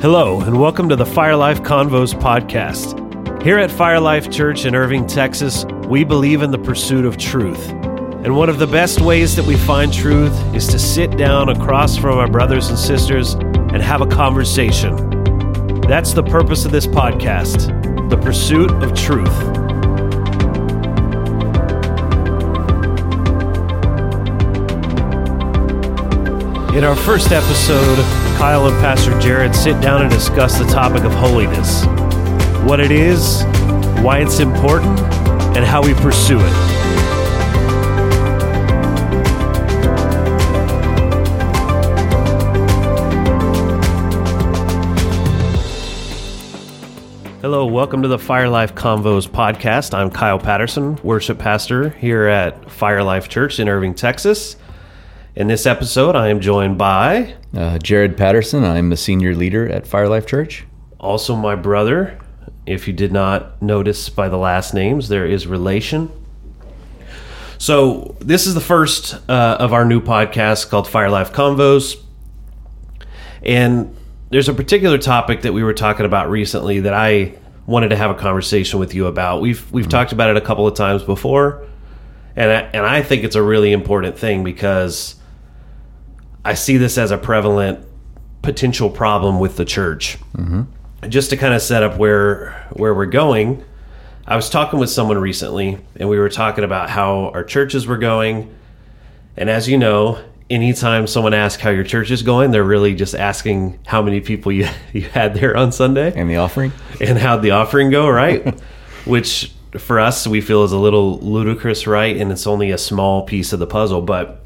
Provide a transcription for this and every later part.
Hello, and welcome to the Fire Life Convos podcast. Here at Fire Life Church in Irving, Texas, we believe in the pursuit of truth. And one of the best ways that we find truth is to sit down across from our brothers and sisters and have a conversation. That's the purpose of this podcast the pursuit of truth. In our first episode, Kyle and Pastor Jared sit down and discuss the topic of holiness what it is, why it's important, and how we pursue it. Hello, welcome to the Fire Life Convos podcast. I'm Kyle Patterson, worship pastor here at Fire Life Church in Irving, Texas. In this episode, I am joined by Uh, Jared Patterson. I'm the senior leader at Fire Life Church. also my brother. If you did not notice by the last names, there is relation. So, this is the first uh, of our new podcast called Fire Life Convos. And there's a particular topic that we were talking about recently that I wanted to have a conversation with you about. We've we've talked about it a couple of times before, and I, and I think it's a really important thing because I see this as a prevalent potential problem with the church. Mm-hmm. Just to kind of set up where where we're going, I was talking with someone recently, and we were talking about how our churches were going. And as you know, anytime someone asks how your church is going, they're really just asking how many people you you had there on Sunday And the offering? and how'd the offering go, right? Which for us we feel is a little ludicrous, right? And it's only a small piece of the puzzle. But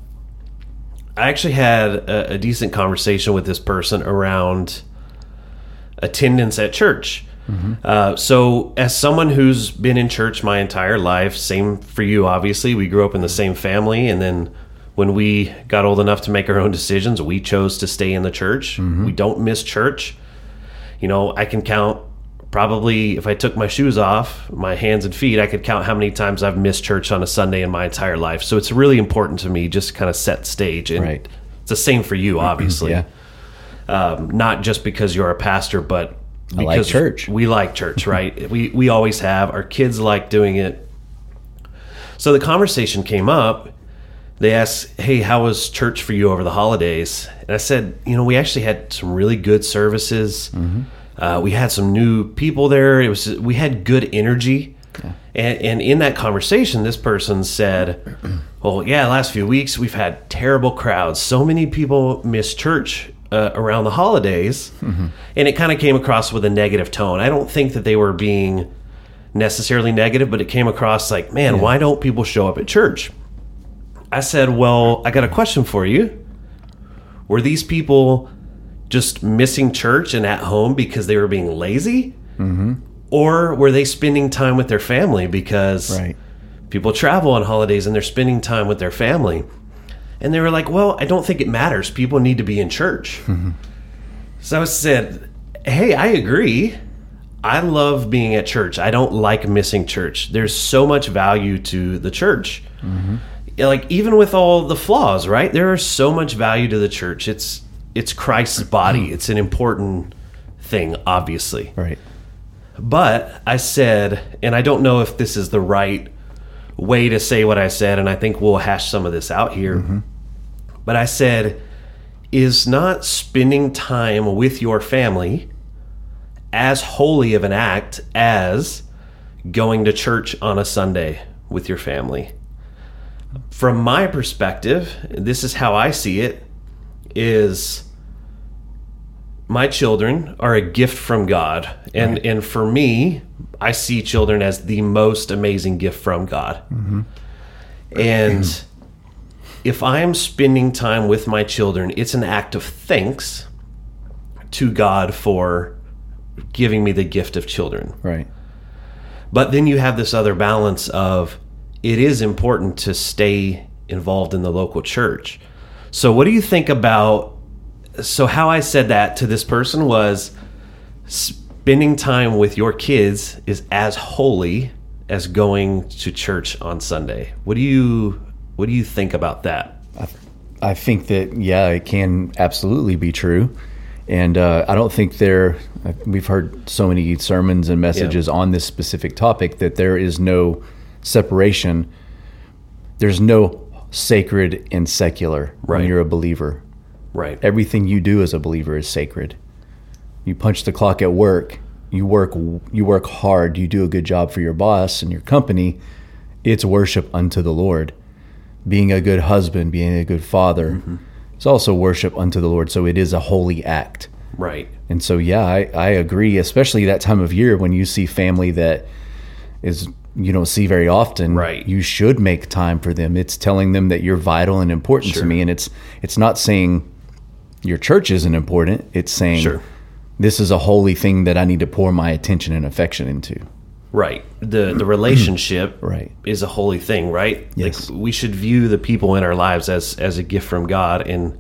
I actually had a, a decent conversation with this person around attendance at church. Uh, so, as someone who's been in church my entire life, same for you, obviously, we grew up in the same family, and then when we got old enough to make our own decisions, we chose to stay in the church. We don't miss church you know, I can count probably if I took my shoes off, my hands and feet, I could count how many times I've missed church on a Sunday in my entire life. So it's really important to me just to kind of set stage. And Right. it's the same for you, obviously. Yeah. Um, not just because you're a pastor, but I like because church. We like church, right? we we always have. Our kids like doing it. So the conversation came up. They asked, "Hey, how was church for you over the holidays?" And I said, "You know, we actually had some really good services. Uh, we had some new people there. It was we had good energy." And, and in that conversation, this person said, "Well, yeah, last few weeks we've had terrible crowds. So many people miss church uh, around the holidays, and it kind of came across with a negative tone. I don't think that they were being necessarily negative, but it came across like, man, why don't people show up at church?" I said, "Well, I got a question for you. Were these people just missing church and at home because they were being lazy?" Mm-hmm. Or were they spending time with their family because Right. people travel on holidays and they're spending time with their family. And they were like, well, I don't think it matters. People need to be in church. Mm-hmm. so I said, hey, I agree. I love being at church. I don't like missing church. There's so much value to the church. Mm-hmm. Like even with all the flaws, right? There is so much value to the church. It's it's Christ's body. Mm. It's an important thing, obviously. Right. But I said, and I don't know if this is the right way to say what I said, and I think we'll hash some of this out here. Mm-hmm. But I said, is not spending time with your family as holy of an act as going to church on a Sunday with your family? From my perspective, this is how I see it is my children are a gift from God. And and for me, I see children as the most amazing gift from God. Mm-hmm. And if I'm spending time with my children, it's an act of thanks to God for giving me the gift of children. Right. But then you have this other balance of it is important to stay involved in the local church. So, what do you think about? So, how I said that to this person was spending time with your kids is as holy as going to church on Sunday. What do you what do you think about that? I think that, yeah, it can absolutely be true. And uh, I don't think there, we've heard so many sermons and messages on this specific topic that there is no separation. There's no sacred and secular when you're a believer. Right. Everything you do as a believer is sacred. You punch the clock at work. You work. You work hard. You do a good job for your boss and your company. It's worship unto the Lord. Being a good husband, being a good father, mm-hmm. it's also worship unto the Lord. So it is a holy act. Right. And so, yeah, I, I agree. Especially that time of year when you see family that is you don't see very often. Right. You should make time for them. It's telling them that you're vital and important Sure. to me, and it's it's not saying your church isn't important. It's saying Sure. this is a holy thing that I need to pour my attention and affection into. Right. The the relationship Right. is a holy thing, right? Yes. Like we should view the people in our lives as as a gift from God and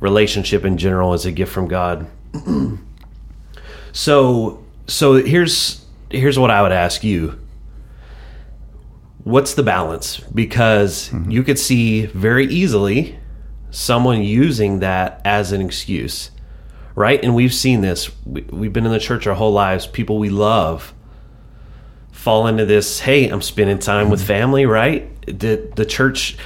relationship in general is a gift from God. so so here's here's what I would ask you. What's the balance? Because mm-hmm. you could see very easily someone using that as an excuse, right? And we've seen this. We, we've been in the church our whole lives. People we love fall into this hey i'm spending time with mm-hmm. family right the, the church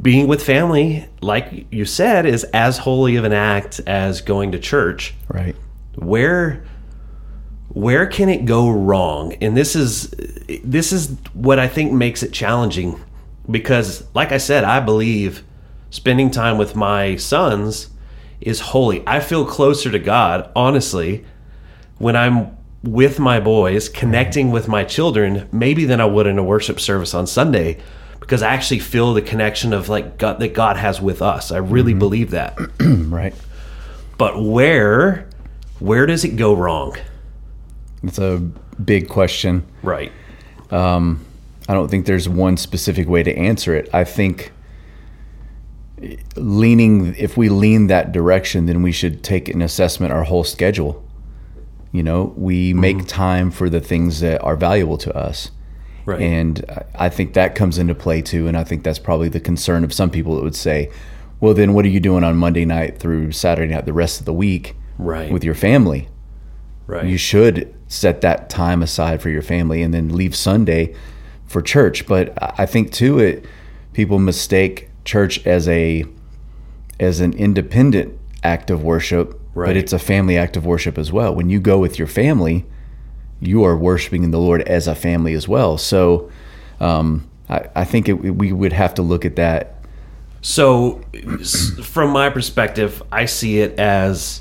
being with family like you said is as holy of an act as going to church Right. where where can it go wrong? And this is this is what i think makes it challenging because like i said i believe spending time with my sons is holy. I feel closer to god honestly when i'm with my boys connecting with my children maybe than i would in a worship service on sunday because i actually feel the connection of like god that god has with us. I really mm-hmm. believe that. Right. but where where does it go wrong It's a big question. right um, I don't think there's one specific way to answer it. I think leaning, if we lean that direction, then we should take an assessment our whole schedule. You know, we mm-hmm. make time for the things that are valuable to us. Right. And I- I think that comes into play too. And I think that's probably the concern of some people that would say, well, then what are you doing on Monday night through Saturday night, the rest of the week Right. with your family? Right you should set that time aside for your family and then leave Sunday for church. But I think too it people mistake church as a as an independent act of worship, Right. but it's a family act of worship as well. When you go with your family, you are worshiping the Lord as a family as well. So um, I, I think it, we would have to look at that. so from my perspective i see it as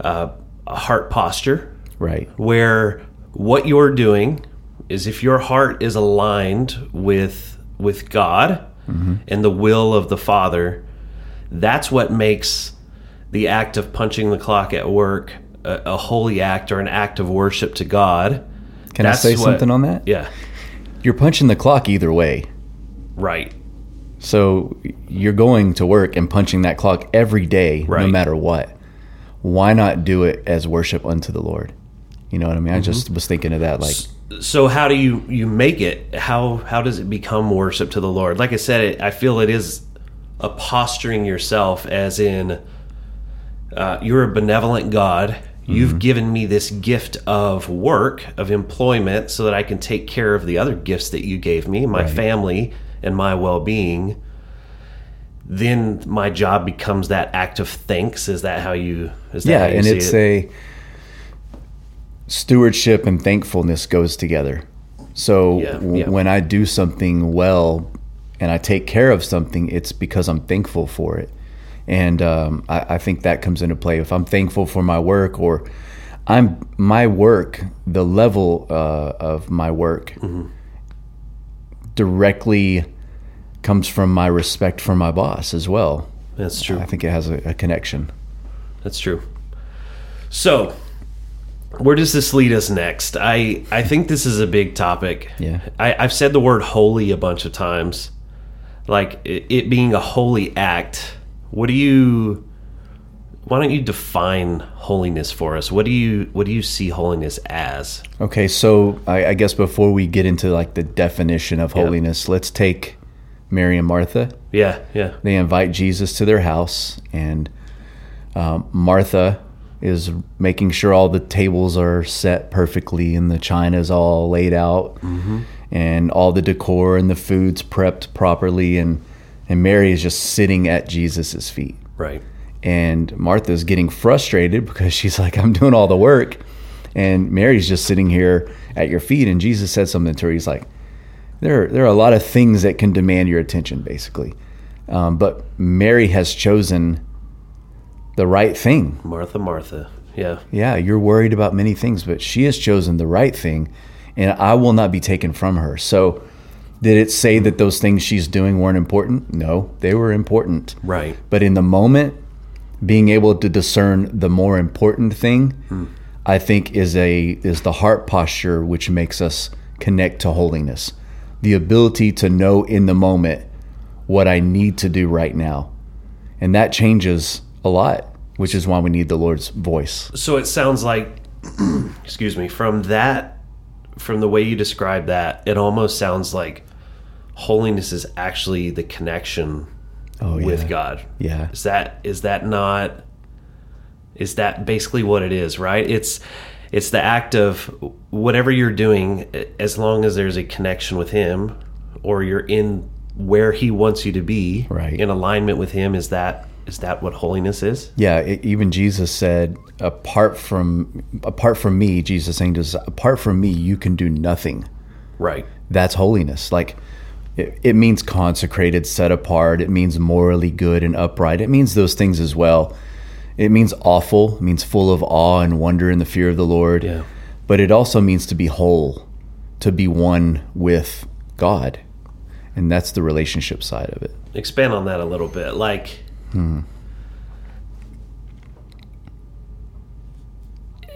uh, a heart posture Right. where what you're doing is if your heart is aligned with with God mm-hmm. and the will of the Father, that's what makes the act of punching the clock at work a, a holy act or an act of worship to God. Can I say something on that? Yeah, You're punching the clock either way. right. So you're going to work and punching that clock every day, no matter what. Why not do it as worship unto the Lord? You know what I mean? I just was thinking of that. Like, so how do you you make it how how does it become worship to the lord like i said it, i feel it is a posturing yourself as in uh, you're a benevolent god you've given me this gift of work of employment so that i can take care of the other gifts that you gave me my Right. family and my well-being then my job becomes that act of thanks is that how you is that yeah, how you and it's it? a stewardship and thankfulness goes together. So Yeah, w- yeah. when I do something well and I take care of something, it's because I'm thankful for it. And um, I, I think that comes into play. If I'm thankful for my work or I'm my work, the level uh, of my work Mm-hmm. directly comes from my respect for my boss as well. that's true I think it has a, a connection. That's true. So, where does this lead us next? I I think this is a big topic. Yeah. I, I've said the word holy a bunch of times, like it, it being a holy act. What do you? Why don't you define holiness for us? What do you What do you see holiness as? Okay, so I, I guess before we get into like the definition of Yeah. holiness, let's take Mary and Martha. Yeah, yeah, They invite Jesus to their house, and um, Martha is making sure all the tables are set perfectly and the china is all laid out and all the decor and the food's prepped properly and and Mary is just sitting at Jesus's feet. Right. And Martha's getting frustrated because she's like, I'm doing all the work. And Mary's just sitting here at your feet. And Jesus said something to her. He's like, there, there are a lot of things that can demand your attention, basically. Um, but Mary has chosen the right thing. Martha, Martha. Yeah. Yeah, you're worried about many things, but she has chosen the right thing, and I will not be taken from her. So, did it say that those things she's doing weren't important? No, they were important. Right. But in the moment, being able to discern the more important thing, I think is a is the heart posture which makes us connect to holiness. The ability to know in the moment what I need to do right now. And that changes a lot, which is why we need the Lord's voice. So it sounds like, excuse me, from that, from the way you describe that, it almost sounds like holiness is actually the connection Oh, with. God. Yeah. Is that is that not? Is that basically what it is? Right. It's it's the act of whatever you're doing, as long as there's a connection with Him, or you're in where He wants you to be, Right. in alignment with Him. Is that is that what holiness is? Yeah, e- even Jesus said, apart from apart from me, Jesus saying to us, apart from me, you can do nothing. Right. That's holiness. Like it, it means consecrated, set apart. It means morally good and upright. It means those things as well. It means awful. It means full of awe and wonder and the fear of the Lord. Yeah. But it also means to be whole, to be one with God. And that's the relationship side of it. expand on that a little bit like hmm.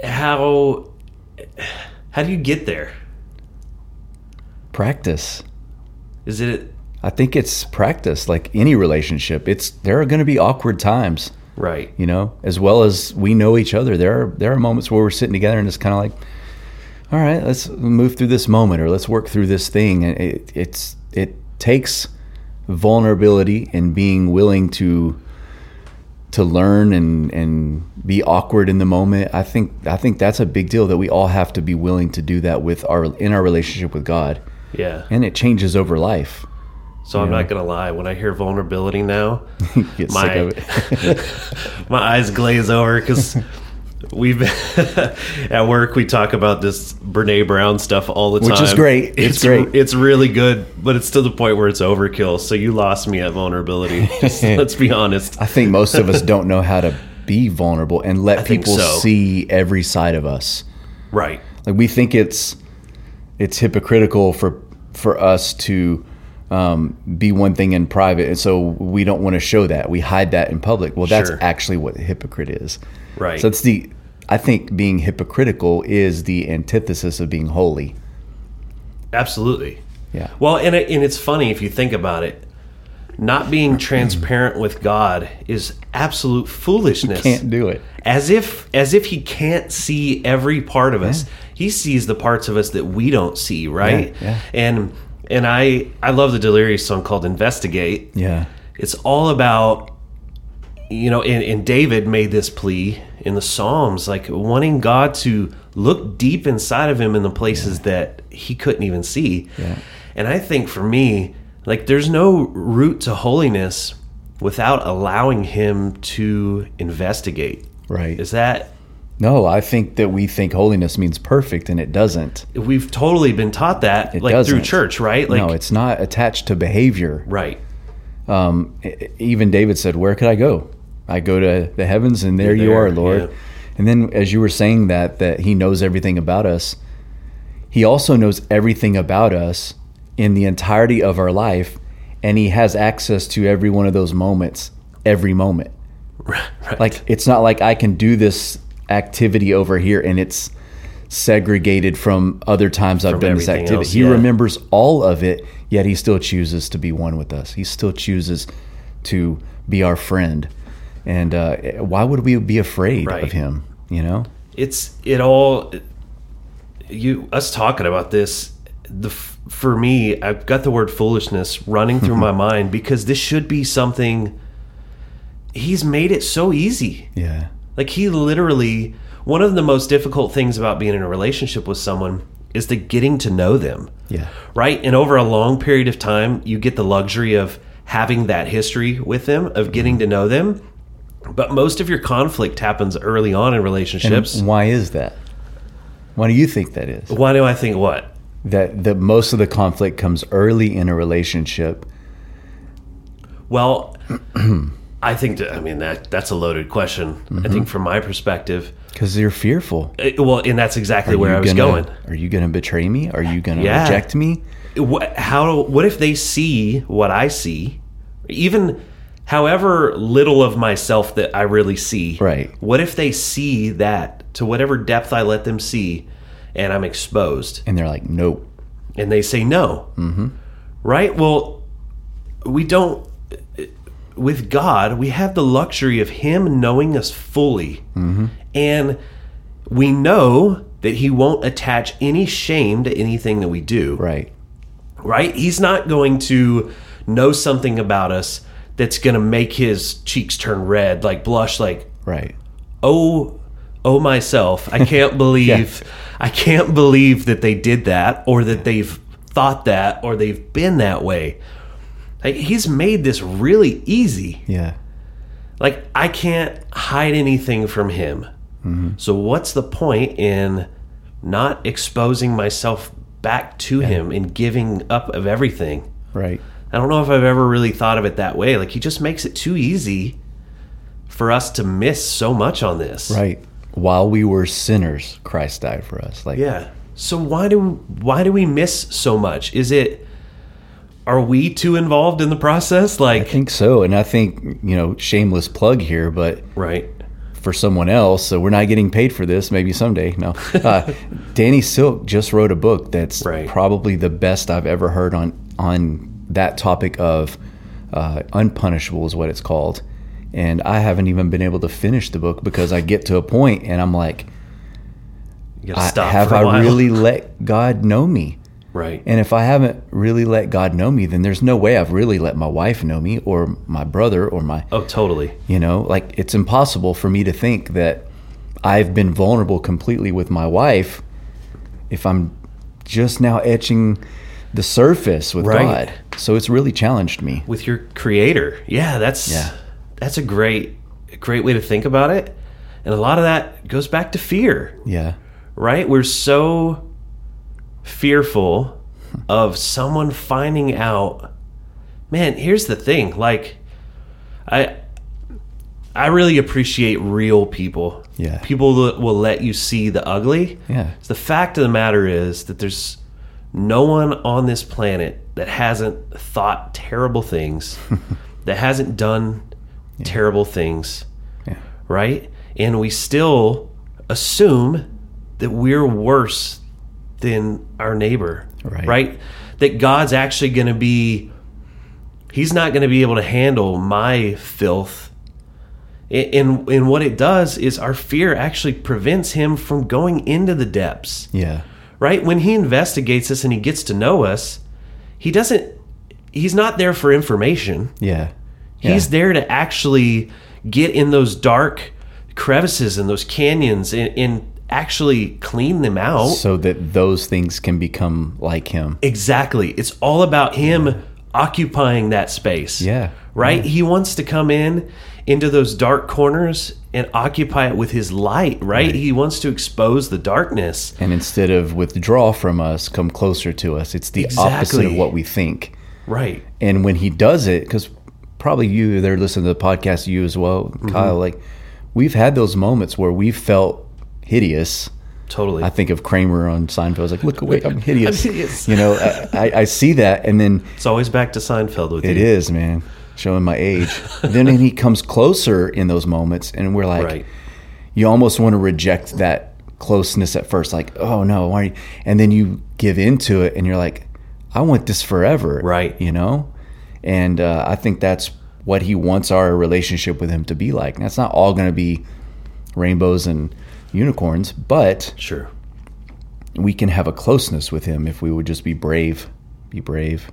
how how do you get there Practice. is it I think it's practice like any relationship. It's there are going to be awkward times, right you know, as well as we know each other. There are there are moments where we're sitting together and it's kind of like all right, let's move through this moment or let's work through this thing. And it, it's it takes vulnerability and being willing to to learn and and be awkward in the moment. I think I think that's a big deal that we all have to be willing to do that with our in our relationship with God. yeah And it changes over life. So i'm not gonna lie when i hear vulnerability now My- sick of it. my eyes glaze over because we've at work we talk about this brene brown stuff all the time Which is great. It's great. it's really good but it's to the point where it's overkill so you lost me at vulnerability Just, let's be honest I think most of us don't know how to be vulnerable and let think people so. see every side of us. right Like we think it's it's hypocritical for for us to um, be one thing in private, and so we don't want to show that. We hide that in public. Well, that's Sure. actually what a hypocrite is. Right. So it's the I think being hypocritical is the antithesis of being holy. Absolutely. Yeah. Well, and it, and it's funny if you think about it. Not being transparent with God is absolute foolishness. Can't do it. As if as if he can't see every part of us. He sees the parts of us that we don't see, right? Yeah, yeah. And and I I love the Delirious song called Investigate. Yeah. It's all about you know, and, and David made this plea in the Psalms, like wanting God to look deep inside of him in the places that he couldn't even see. Yeah. And I think for me, like there's no route to holiness without allowing him to investigate. Right. Is that No, I think that we think holiness means perfect, and it doesn't. we've totally been taught that It like doesn't. through church, right? Like no, it's not attached to behavior. right. Um, even David said, "Where could I go? I go to the heavens, and there You're you are, Lord." yeah. And then, as you were saying that, that He knows everything about us. He also knows everything about us in the entirety of our life, and He has access to every one of those moments, every moment. right. Like it's not like I can do this activity over here and it's segregated from other times I've From done this activity. else, he remembers all of it, yet he still chooses to be one with us. He still chooses to be our friend. And uh, why would we be afraid Right. of him? You know? it's it all you us talking about this the for me i've got the word foolishness running through my mind because this should be something he's made it so easy Yeah. Like he literally one of the most difficult things about being in a relationship with someone is the getting to know them. Yeah. Right? And over a long period of time, you get the luxury of having that history with them, of mm-hmm. getting to know them. But most of your conflict happens early on in And relationships. why is that? Why do you think that is? Why do I think what? That the most of the conflict comes early in a relationship. Well, I think that, I mean that that's a loaded question. I think from my perspective, Because you're fearful. eh, well, and that's exactly Are where I was gonna- going. Are you going to betray me? Are you going to Yeah. reject me? what, how what if they see what I see, even however little of myself that I really see. Right. What if they see that to whatever depth I let them see, and I'm exposed, And they're like, nope. and they say no. Mm-hmm. Right. Well, we don't. With God, we have the luxury of Him knowing us fully, mm-hmm. and we know that He won't attach any shame to anything that we do Right. right? He's not going to know something about us that's going to make his cheeks turn red, like blush, like, Right. oh, oh myself, I can't believe, I can't believe that they did that, or that they've thought that, or they've been that way. Like, he's made this really easy. Yeah. Like, I can't hide anything from him. Mm-hmm. So, what's the point in not exposing myself back to him and giving up of everything? Right. I don't know if I've ever really thought of it that way. Like he just makes it too easy for us to miss so much on this. Right. While we were sinners, Christ died for us. Like, Yeah. So why do why do we miss so much? Is it are we too involved in the process? Like, I think so. And I think, you know, shameless plug here, but right. for someone else, so we're not getting paid for this. Maybe someday. No. Uh, Danny Silk just wrote a book that's Right. probably the best I've ever heard on on that topic of uh, unpunishable is what it's called. And I haven't even been able to finish the book because I get to a point and I'm like, I, have I while. really let God know me? Right. And if I haven't really let God know me, then there's no way I've really let my wife know me or my brother or my oh totally. you know, like it's impossible for me to think that I've been vulnerable completely with my wife if I'm just now etching the surface with Right. God. So it's really challenged me. With your creator. Yeah, that's Yeah. that's a great great way to think about it. And a lot of that goes back to fear. Yeah. right? We're so fearful of someone finding out. Man, here's the thing. Like, I I really appreciate real people. Yeah. People that will let you see the ugly. Yeah. The fact of the matter is that there's no one on this planet that hasn't thought terrible things, that hasn't done terrible things Yeah. right? And we still assume that we're worse than our neighbor, Right. right? That God's actually going to be, He's not going to be able to handle my filth. And, and what it does is our fear actually prevents Him from going into the depths, Yeah. right? When He investigates us and He gets to know us, He doesn't, He's not there for information. Yeah. He's there to actually get in those dark crevices and those canyons and, and actually clean them out. so that those things can become like him. exactly. It's all about him occupying that space. Yeah. Right? He wants to come in into those dark corners and occupy it with his light, right? He wants to expose the darkness. And instead of withdraw from us, come closer to us. It's the opposite of what we think. Right. And when he does it, because probably you, they're listening to the podcast, you as well, Mm-hmm. Kyle, like we've had those moments where we felt hideous. Totally. I think of Kramer on Seinfeld. I was like, look away, I'm hideous. I'm hideous. You know, I, I, I see that. And then it's always back to Seinfeld with it you. is, man, showing my age. then he comes closer in those moments, and we're like, Right. you almost want to reject that closeness at first, like, oh no, why? And then you give into it, and you're like, I want this forever, Right. You know, and uh, I think that's what he wants our relationship with him to be like. And that's not all going to be rainbows and unicorns, but Sure. we can have a closeness with him if we would just be brave, be brave.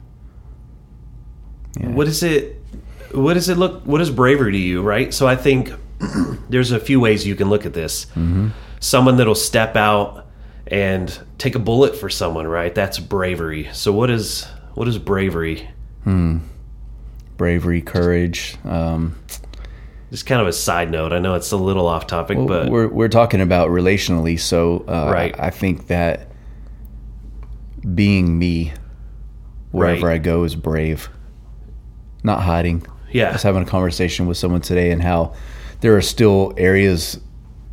Yeah. What is it? What does it look? What is bravery to you? Right. So I think there's a few ways you can look at this. Someone that'll step out and take a bullet for someone, right? That's bravery. So what is what is bravery? Hmm. Bravery, courage. Um, Just kind of a side note. I know it's a little off topic, but we're we're talking about relationally, so uh, Right. I think that being me wherever Right. I go is brave. Not hiding. I yeah, was having a conversation with someone today and how there are still areas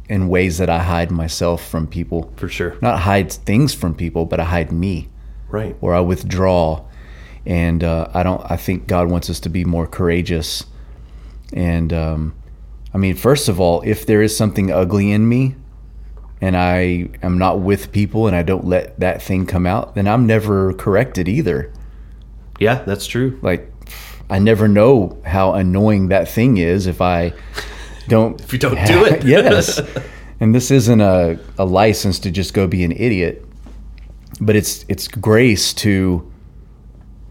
and ways that I hide myself from people. for sure. Not hide things from people, but I hide me, Right. where I withdraw. And uh, I don't. I think God wants us to be more courageous. And um, I mean, first of all, if there is something ugly in me, and I am not with people, and I don't let that thing come out, then I'm never corrected either. Yeah, that's true. Like, I never know how annoying that thing is if I don't. If you don't do it. yes. And this isn't a, a license to just go be an idiot, but it's it's grace to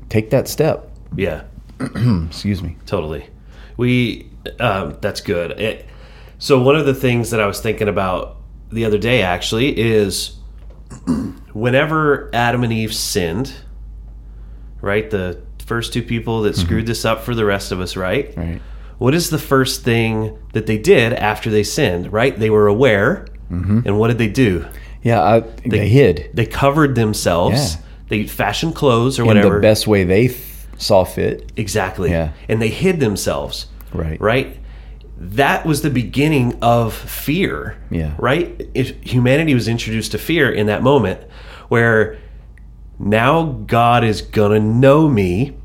take that step. Yeah. Excuse me. Totally. We um, that's good. It, so one of the things that I was thinking about the other day actually is whenever Adam and Eve sinned, right? The first two people that screwed this up for the rest of us, right? Right. What is the first thing that they did after they sinned, right? They were aware. And what did they do? Yeah, I, they, hid They covered themselves. Yeah. They fashioned clothes or in whatever. the best way they th- saw fit. Exactly. Yeah. And they hid themselves. Right. Right? That was the beginning of fear. Yeah. Right? If humanity was introduced to fear in that moment where now God is going to know me.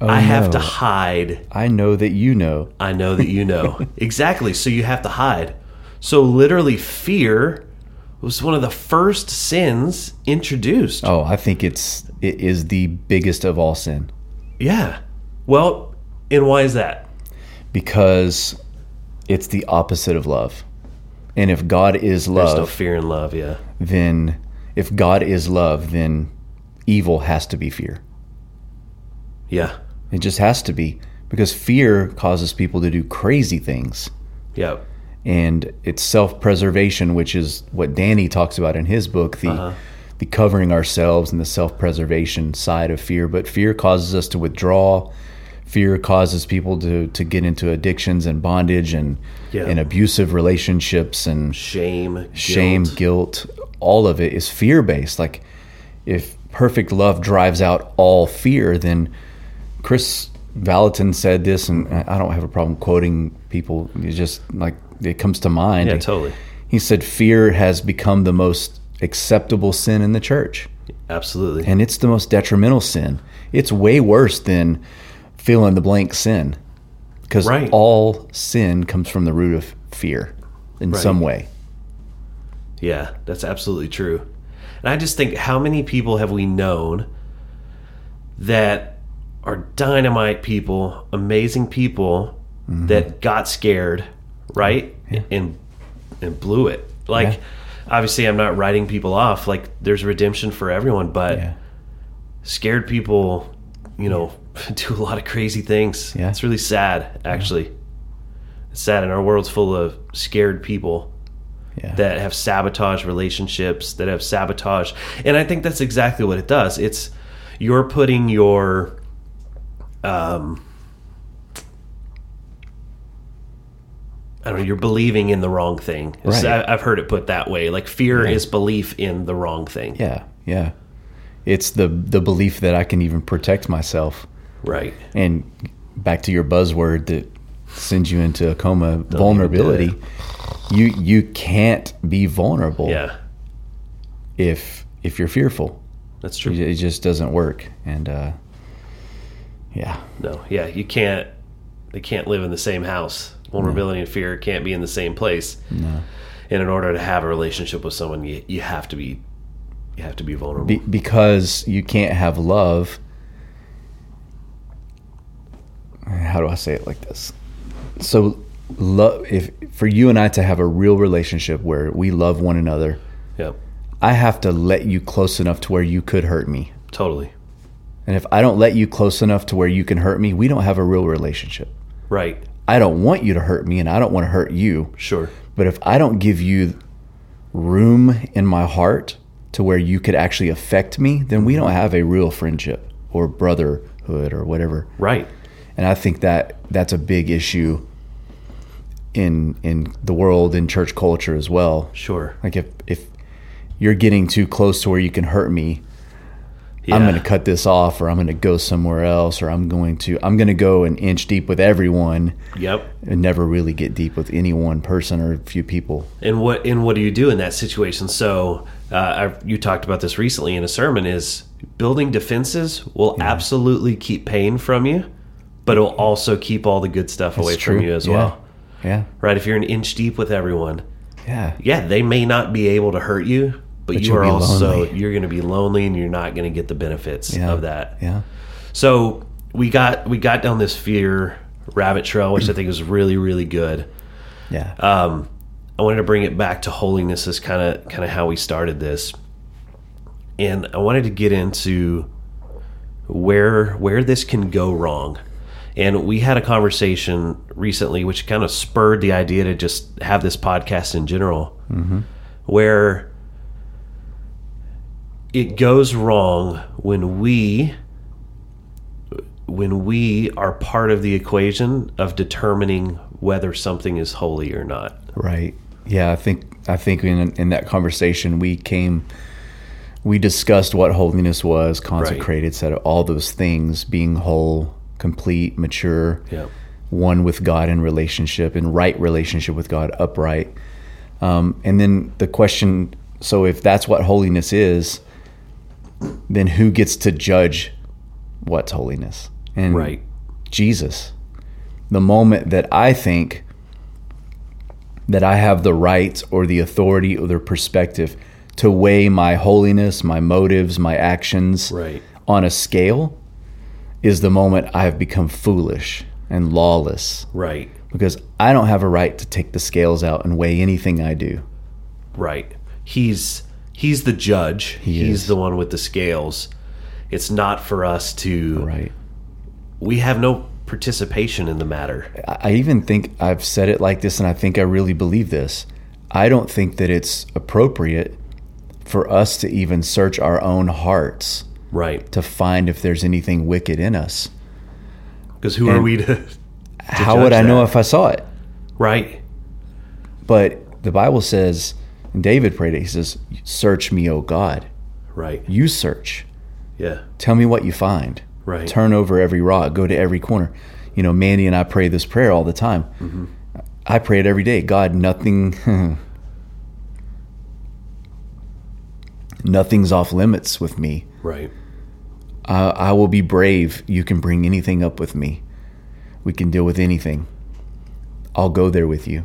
Oh, I have no. to hide. I know that you know. I know that you know. exactly. So you have to hide. So literally, fear was one of the first sins introduced. Oh, I think it's it is the biggest of all sin Yeah. Well, and why is that? because it's the opposite of love. And if God is love, There's no fear in love. Yeah. then if God is love, then evil has to be fear. Yeah. It just has to be because fear causes people to do crazy things. Yeah. and it's self-preservation which is what danny talks about in his book the Uh-huh. The covering ourselves and the self-preservation side of fear but fear causes us to withdraw fear causes people to to get into addictions and bondage and Yeah. and abusive relationships and Shame. shame guilt. guilt all of it is fear based like if perfect love drives out all fear then Kris Vallotton said this and i don't have a problem quoting people it's just like it comes to mind Yeah, totally. he said fear has become the most acceptable sin in the church Absolutely. and it's the most detrimental sin it's way worse than fill in the blank sin because Right. all sin comes from the root of fear in Right. some way yeah, that's absolutely true. And I just think how many people have we known that are dynamite people, amazing people Mm-hmm. that got scared, right? And and blew it. Like Yeah. Obviously I'm not writing people off like there's redemption for everyone, but yeah scared people, you know, do a lot of crazy things. Yeah. It's really sad, actually. It's sad, and our world's full of scared people yeah that have sabotaged relationships, that have sabotaged. And I think that's exactly what it does. It's you're putting your um I don't know, you're believing in the wrong thing. Right. I, I've heard it put that way. Like fear is belief in the wrong thing. Yeah, yeah. It's the the belief that I can even protect myself. Right. And back to your buzzword that sends you into a coma, vulnerability. You you can't be vulnerable Yeah. if if you're fearful. That's true. It it just doesn't work. And uh, yeah, No, yeah, you can't. They can't live in the same house. Vulnerability and fear can't be in the same place. no. And in order to have a relationship with someone, you, you have to be, you have to be vulnerable. Be, because you can't have love. How do I say it like this? So, love if for you and I to have a real relationship where we love one another, yep, I have to let you close enough to where you could hurt me. totally. And if I don't let you close enough to where you can hurt me, we don't have a real relationship. Right. I don't want you to hurt me and I don't want to hurt you. Sure. But if I don't give you room in my heart to where you could actually affect me, then we don't have a real friendship or brotherhood or whatever. Right. And I think that that's a big issue in in the world in church culture as well. Sure. Like if if you're getting too close to where you can hurt me, I'm going to cut this off or I'm going to go somewhere else or I'm going to I'm going to go an inch deep with everyone Yep. and never really get deep with any one person or a few people. And what and what do you do in that situation? So uh, you talked about this recently in a sermon. Is building defenses will absolutely keep pain from you, but it'll also keep all the good stuff away It's from you as Yeah. well. Yeah. Right? If you're an inch deep with everyone, Yeah. yeah, they may not be able to hurt you, but, But you are also lonely. you're going to be lonely, and you're not going to get the benefits Yeah. of that. Yeah. So we got we got down this fear rabbit trail, which I think was really really good. Yeah. Um, I wanted to bring it back to holiness as kind of kind of how we started this, and I wanted to get into where where this can go wrong. And we had a conversation recently, which kind of spurred the idea to just have this podcast in general, where it goes wrong when we when we are part of the equation of determining whether something is holy or not. Right. Yeah, I think I think in in that conversation we came we discussed what holiness was, consecrated, said all those things, being whole, complete, mature, Yeah. one with God in relationship, in right relationship with God, upright. Um, and then the question so if that's what holiness is, then who gets to judge what's holiness? And Right. Jesus. The moment that I think that I have the right or the authority or the perspective to weigh my holiness, my motives, my actions Right. on a scale is the moment I have become foolish and lawless Right. because I don't have a right to take the scales out and weigh anything I do. Right. He's he's the judge. he's is. the one with the scales. It's not for us to Right. we have no participation in the matter. I even think I've said it like this, and I think I really believe this. I don't think that it's appropriate for us to even search our own hearts Right. to find if there's anything wicked in us. Because who are we to, to How would I know if I saw it? Right. But the Bible says, and David prayed it, he says, Search me, O God. Right. You search. Yeah. Tell me what you find. Right. Turn over every rock, go to every corner. You know, Mandy and I pray this prayer all the time. Mm-hmm. I pray it every day. God, nothing nothing's off limits with me. Right. I, I will be brave. You can bring anything up with me. We can deal with anything. I'll go there with you.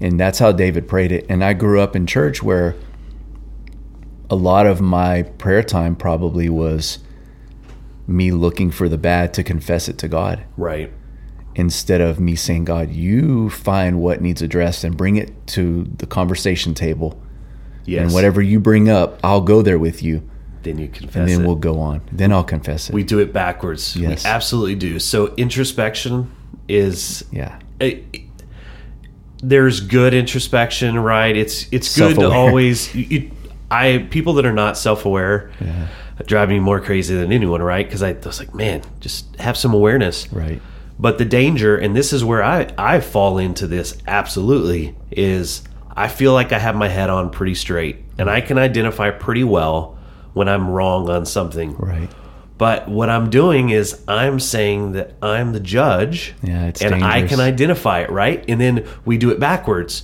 And that's how David prayed it. And I grew up in church where a lot of my prayer time probably was me looking for the bad to confess it to God Right. instead of me saying, God, you find what needs addressed and bring it to the conversation table. Yes. And whatever you bring up, I'll go there with you. then you confess And then it. we'll go on. Then I'll confess it. we do it backwards. Yes. We absolutely do. So introspection is yeah. There's good introspection, right? It's it's good to Self-aware. always. You, you- I people that are not self aware drive me more crazy than anyone, right? Because I was like, man, just have some awareness. Right. But the danger, and this is where I I fall into this absolutely is I feel like I have my head on pretty straight, and I can identify pretty well when I'm wrong on something. Right. But what I'm doing is I'm saying that I'm the judge. Yeah, it's and I can identify it, right? And then we do it backwards.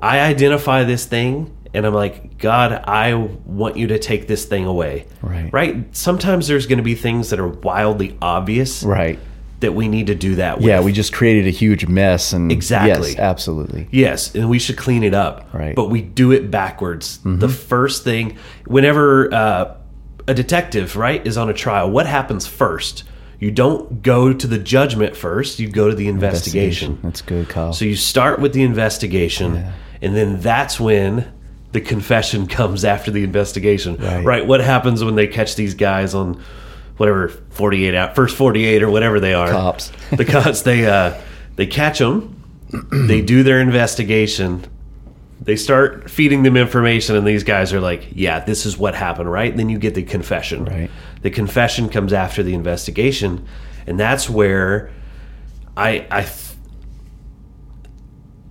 I identify this thing and I'm like, God, I want you to take this thing away. Right. Right? Sometimes there's going to be things that are wildly obvious Right. that we need to do that with. Yeah, we just created a huge mess and Exactly. Yes, absolutely. Yes, and we should clean it up. Right. Mm-hmm. But we do it backwards. The first thing, whenever uh, a detective, right, is on a trial, what happens first? You don't go to the judgment first, you go to the investigation. That's good, Kyle. So you start with the investigation, and then that's when the confession comes after the investigation. Right. What happens when they catch these guys on whatever 48 out first 48 or whatever they are Cops. the cops they uh They catch them. they do their investigation. They start feeding them information, and these guys are like, "Yeah, this is what happened." Right? And then you get the confession. Right. The confession comes after the investigation, and that's where I I.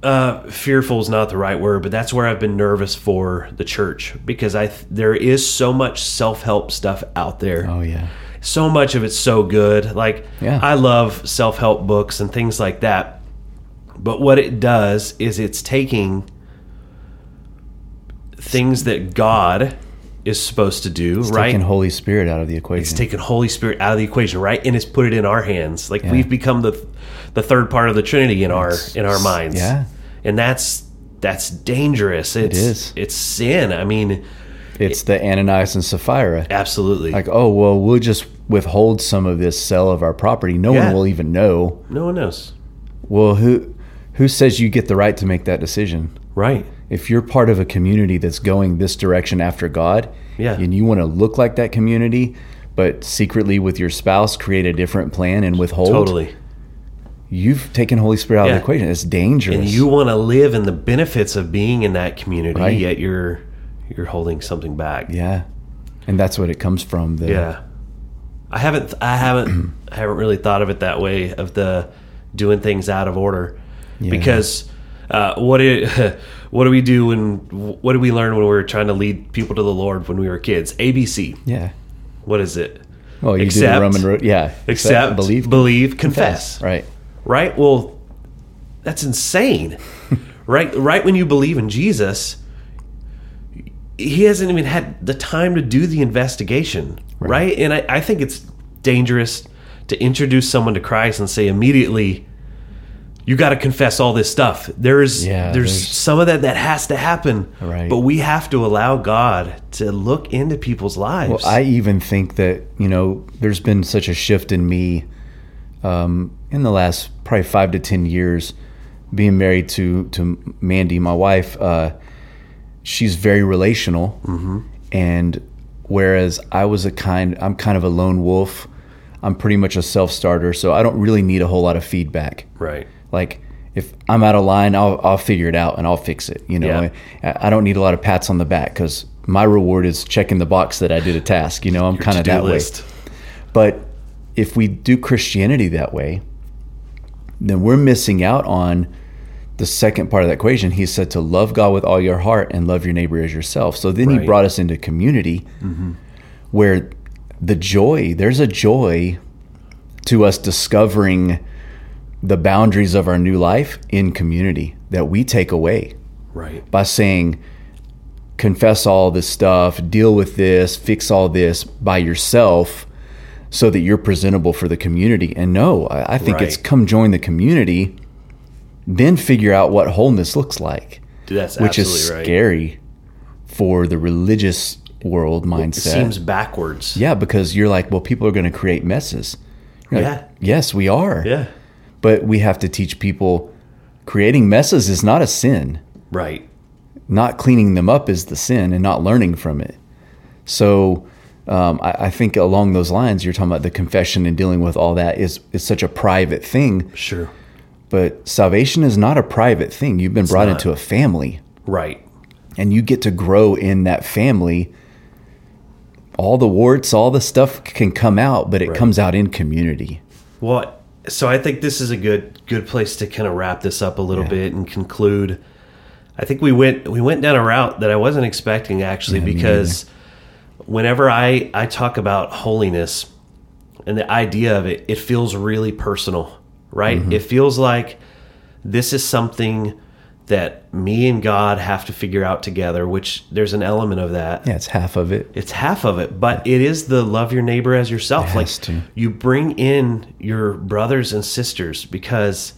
uh, fearful is not the right word, but that's where I've been nervous for the church because I th- there is so much self help stuff out there Oh yeah. so much of it's so good. Like Yeah. I love self-help books and things like that. But what it does is it's taking things that God is supposed to do, right? Taking Holy Spirit out of the equation. it's taken Holy Spirit out of the equation, right? And it's put it in our hands. Like Yeah. we've become the the third part of the Trinity in our in our minds. yeah. And that's that's dangerous. It's is. it's sin. I mean, It's the Ananias and Sapphira. absolutely. Like, oh well, we'll just withhold some of this sale of our property. No Yeah. one will even know. no one knows. Well, who who says you get the right to make that decision? Right. If you're part of a community that's going this direction after God, Yeah. and you want to look like that community, but secretly with your spouse create a different plan and withhold, Totally. you've taken Holy Spirit out of the equation. It's dangerous. and you want to live in the benefits of being in that community Right. yet you're you're holding something back yeah, and that's what it comes from. The, yeah i haven't i haven't i haven't really thought of it that way of the doing things out of order because uh, what do what do we do when what do we learn when we were trying to lead people to the lord when we were kids abc yeah. what is it Oh, you do Accept, the Roman road. Yeah, accept believe, believe confess Right. right? Well, that's insane, right? Right when you believe in Jesus, he hasn't even had the time to do the investigation, right? And I, I think it's dangerous to introduce someone to Christ and say immediately, you got to confess all this stuff. There's Yeah, there's, there's- some of that that has to happen, Right. But we have to allow God to look into people's lives. Well, I even think that you know there's been such a shift in me um, in the last probably five to ten years, being married to to Mandy, my wife. Uh, she's very relational, and whereas I was a kind, I'm kind of a lone wolf. I'm pretty much a self starter, so I don't really need a whole lot of feedback. right. Like if I'm out of line, I'll I'll figure it out and I'll fix it. You know, Yeah. I, I don't need a lot of pats on the back because my reward is checking the box that I did a task. You know, I'm kind of that way. But if we do Christianity that way, then we're missing out on the second part of that equation. He said to love God with all your heart and love your neighbor as yourself. So then he brought us into community where the joy, there's a joy to us discovering the boundaries of our new life in community that we take away Right. by saying, confess all this stuff, deal with this, fix all this by yourself so that you're presentable for the community. And no, I, I think it's come join the community, then figure out what wholeness looks like, Dude, that's which is absolutely right. scary for the religious world mindset. It seems backwards. yeah, because you're like, well, people are going to create messes. Like, Yeah. yes, we are. Yeah. But we have to teach people creating messes is not a sin Right. not cleaning them up is the sin and not learning from it. So um, I, I think along those lines, you're talking about the confession and dealing with all that is is such a private thing. Sure. But salvation is not a private thing. You've been brought not. into a family, Right. and you get to grow in that family. All the warts, all the stuff can come out, but it Right. comes out in community. Well, so I think this is a good good place to kind of wrap this up a little Yeah. bit and conclude. I think we went we went down a route that I wasn't expecting actually Yeah, because whenever I I talk about holiness and the idea of it, it feels really personal, right? Mm-hmm. It feels like this is something that me and God have to figure out together, which there's an element of that. Yeah, it's half of it. It's half of it, but it is the love your neighbor as yourself. Like to. you bring in your brothers and sisters because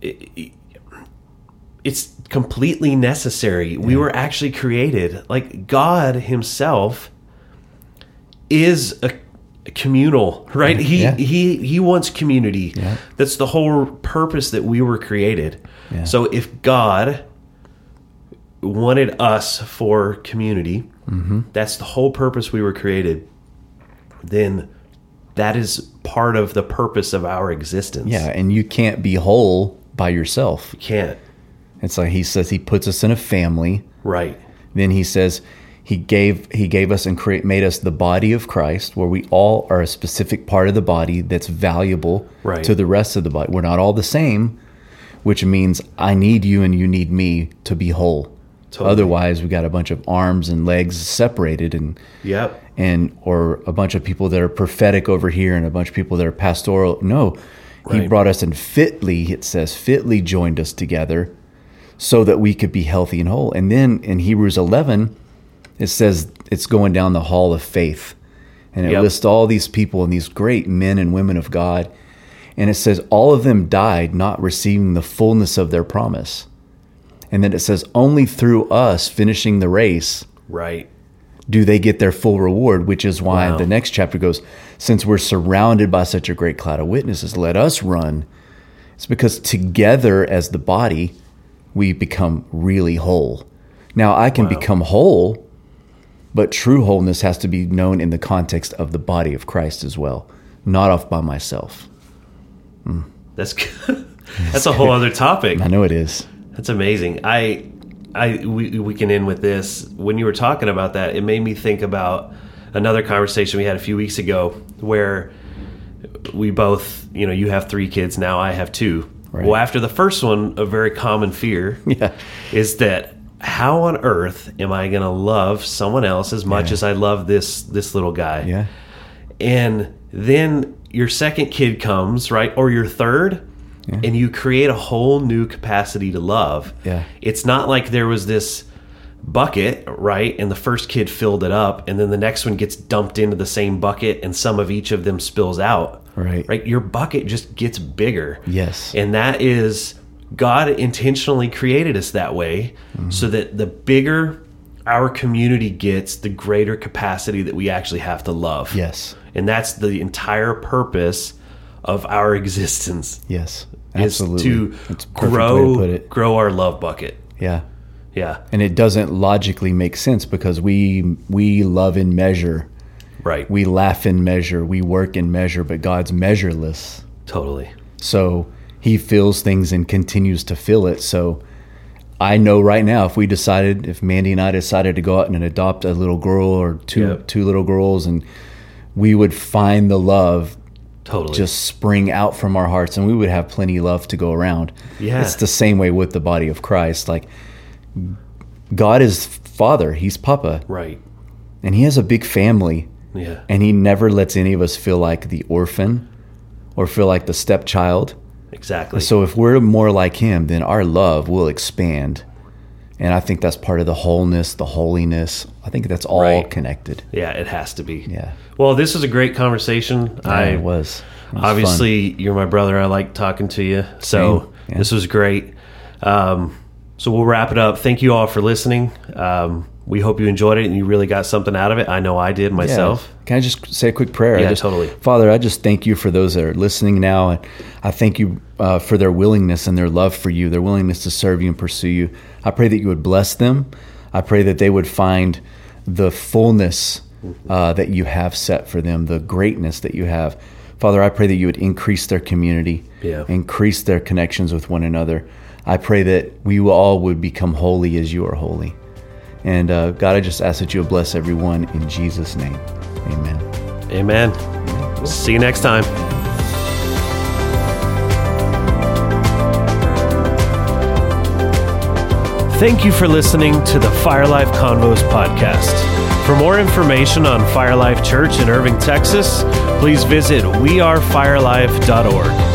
it, it- it's completely necessary. We were actually created like God Himself is a, communal, right? He Yeah. he he wants community. Yeah. That's the whole purpose that we were created. Yeah. So if God wanted us for community, Mm-hmm. that's the whole purpose we were created, then that is part of the purpose of our existence. Yeah, and you can't be whole by yourself. You can't. It's like he says he puts us in a family. Right. Then he says he gave he gave us and create made us the body of Christ, where we all are a specific part of the body that's valuable Right. to the rest of the body. We're not all the same, which means I need you and you need me to be whole. Totally. Otherwise, we got a bunch of arms and legs separated, and Yep. and or a bunch of people that are prophetic over here and a bunch of people that are pastoral. No, he brought us and fitly, it says, fitly joined us together so that we could be healthy and whole. And then in Hebrews 11, it says it's going down the hall of faith. And it Yep. lists all these people and these great men and women of God. And it says all of them died not receiving the fullness of their promise. And then it says only through us finishing the race Right. do they get their full reward, which is why Wow. the next chapter goes, Since we're surrounded by such a great cloud of witnesses, let us run. It's because together as the body, we become really whole. Now, I can Wow. become whole, but true wholeness has to be known in the context of the body of Christ as well, not off by myself. That's good. That's a whole other topic. I know it is. That's amazing. I, I, we, we can end with this. When you were talking about that, it made me think about another conversation we had a few weeks ago where we both, you know, you have three kids now, I have two. Right. Well, after the first one, a very common fear Yeah. is that how on earth am I going to love someone else as much Yeah. as I love this this little guy? Yeah. and then your second kid comes right or your third and you create a whole new capacity to love Yeah. it's not like there was this bucket right and the first kid filled it up and then the next one gets dumped into the same bucket and some of each of them spills out Right. right your bucket just gets bigger Yes. and that is God intentionally created us that way Mm-hmm. so that the bigger our community gets, the greater capacity that we actually have to love. Yes. And that's the entire purpose of our existence Yes. is Absolutely. to That's a perfect way to grow put it. grow our love bucket. Yeah. Yeah. and it doesn't logically make sense because we we love in measure Right. we laugh in measure we work in measure but god's measureless totally. so he fills things and continues to fill it so i know right now if we decided if mandy and i decided to go out and adopt a little girl or two Yep. two little girls and we would find the love Totally. just spring out from our hearts and we would have plenty of love to go around. Yeah. It's the same way with the body of Christ. Like God is father, he's papa, right. and he has a big family Yeah. and he never lets any of us feel like the orphan or feel like the stepchild. Exactly. So if we're more like him, then our love will expand. And I think that's part of the wholeness, the holiness. I think that's all Right. connected. yeah, it has to be. Yeah. Well, this was a great conversation. I, I it was. It was obviously you're my brother i like talking to you so yeah. this was great um, so we'll wrap it up thank you all for listening um, we hope you enjoyed it and you really got something out of it i know i did Yeah. myself Can I just say a quick prayer? Yeah, just, totally. Father, I just thank you for those that are listening now. And I thank you uh, for their willingness and their love for you, their willingness to serve you and pursue you. I pray that you would bless them. I pray that they would find the fullness uh, that you have set for them, the greatness that you have. Father, I pray that you would increase their community, Yeah. increase their connections with one another. I pray that we all would become holy as you are holy. And uh, God, I just ask that you would bless everyone in Jesus' name. Amen. amen see you next time Thank you for listening to the Fire Life Convos podcast. For more information on Fire Life Church in Irving, Texas, please visit wearefirelife.org.